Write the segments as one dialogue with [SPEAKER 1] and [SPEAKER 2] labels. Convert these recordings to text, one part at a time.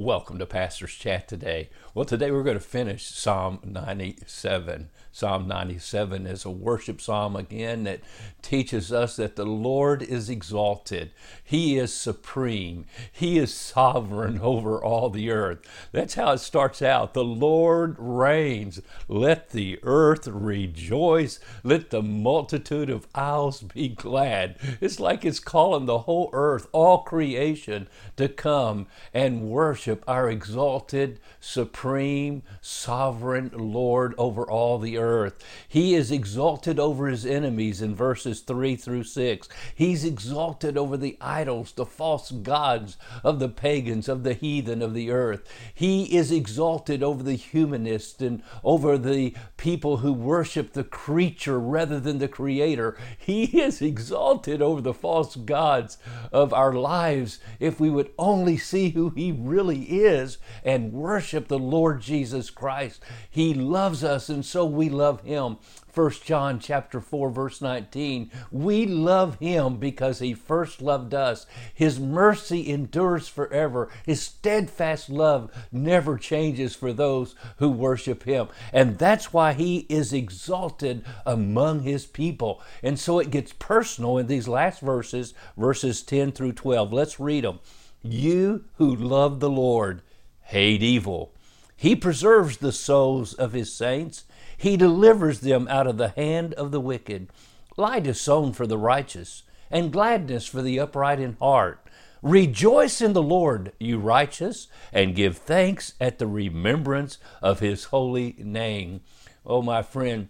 [SPEAKER 1] Welcome to Pastor's Chat today. Well, today we're going to finish Psalm 97. Psalm 97 is a worship psalm again that teaches us that the Lord is exalted. He is supreme. He is sovereign over all the earth. That's how it starts out. The Lord reigns. Let the earth rejoice. Let the multitude of isles be glad. It's like it's calling the whole earth, all creation, to come and worship our exalted, supreme, sovereign Lord over all the earth. He is exalted over his enemies in verses 3 through 6. He's exalted over the idols, the false gods of the pagans, of the heathen of the earth. He is exalted over the humanists and over the people who worship the creature rather than the creator. He is exalted over the false gods of our lives if we would only see who he really is and worship the Lord Jesus Christ. He loves us and so we love him. 1 John chapter 4 verse 19 we love him because he first loved us. His mercy endures forever. His steadfast love never changes for those who worship him. And that's why he is exalted among his people. And so it gets personal in these last verses verses 10 through 12 let's read them you who love the Lord hate evil he preserves the souls of his saints he delivers them out of the hand of the wicked. Light is sown for the righteous, and gladness for the upright in heart. Rejoice in the Lord, you righteous, and give thanks at the remembrance of his holy name. Oh, my friend,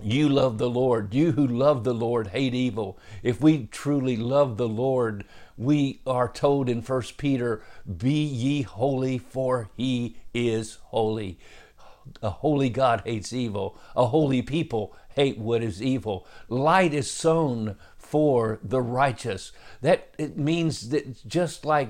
[SPEAKER 1] you love the Lord. You who love the Lord hate evil. If we truly love the Lord, we are told in 1 Peter, Be ye holy, for he is holy. A holy God hates evil. A holy people hate what is evil. Light is sown for the righteous. That it means that just like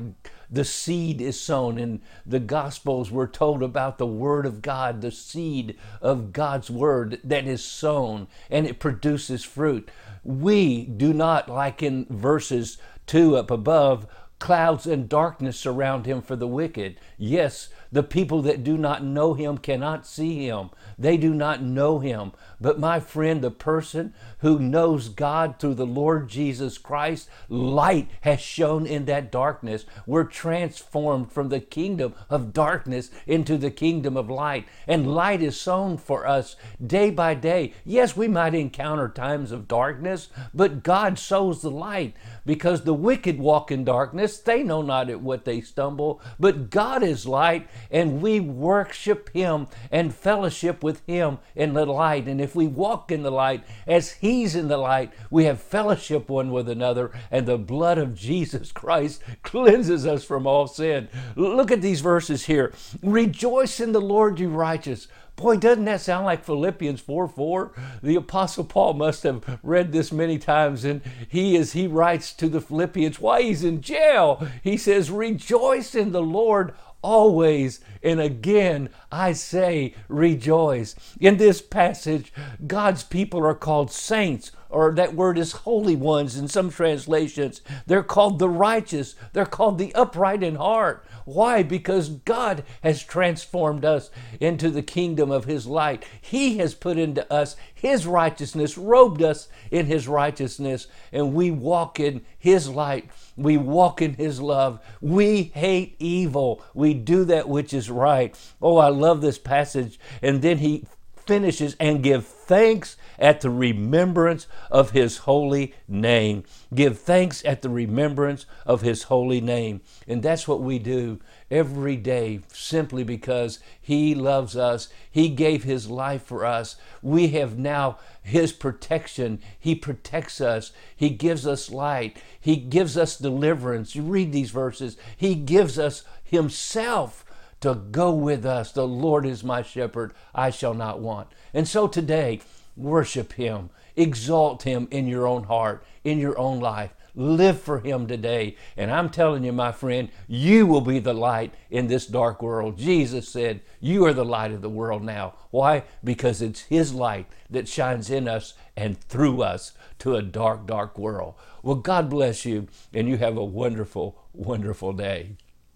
[SPEAKER 1] the seed is sown in the gospels we're told about the word of God, the seed of God's word that is sown and it produces fruit. We do not like in verses 2 up above clouds and darkness surround him for the wicked. Yes, the people that do not know him cannot see him. They do not know him. But my friend, the person who knows God through the Lord Jesus Christ, light has shone in that darkness. We're transformed from the kingdom of darkness into the kingdom of light. And light is sown for us day by day. Yes, we might encounter times of darkness, but God sows the light because the wicked walk in darkness. They know not at what they stumble, but God is light and we worship Him and fellowship with Him in the light. And if we walk in the light as He's in the light, we have fellowship one with another, and the blood of Jesus Christ cleanses us from all sin. Look at these verses here. Rejoice in the Lord, you righteous. Boy, doesn't that sound like Philippians 4 4? The Apostle Paul must have read this many times, and he, as he writes to the Philippians, why he's in jail, he says, Rejoice in the Lord always and again I say rejoice. In this passage, God's people are called saints, or that word is holy ones in some translations. They're called the righteous, they're called the upright in heart. Why? Because God has transformed us into the kingdom of His light. He has put into us His righteousness, robed us in His righteousness, and we walk in His light. We walk in His love. We hate evil. We do that which is right. Oh, I love this passage. And then He finishes and give thanks at the remembrance of his holy name. Give thanks at the remembrance of his holy name. And that's what we do every day simply because he loves us. He gave his life for us. We have now his protection. He protects us. He gives us light. He gives us deliverance. You read these verses. He gives us himself to go with us. The Lord is my shepherd, I shall not want. And so today, worship Him, exalt Him in your own heart, in your own life. Live for Him today. And I'm telling you, my friend, you will be the light in this dark world. Jesus said, You are the light of the world now. Why? Because it's His light that shines in us and through us to a dark, dark world. Well, God bless you, and you have a wonderful, wonderful day.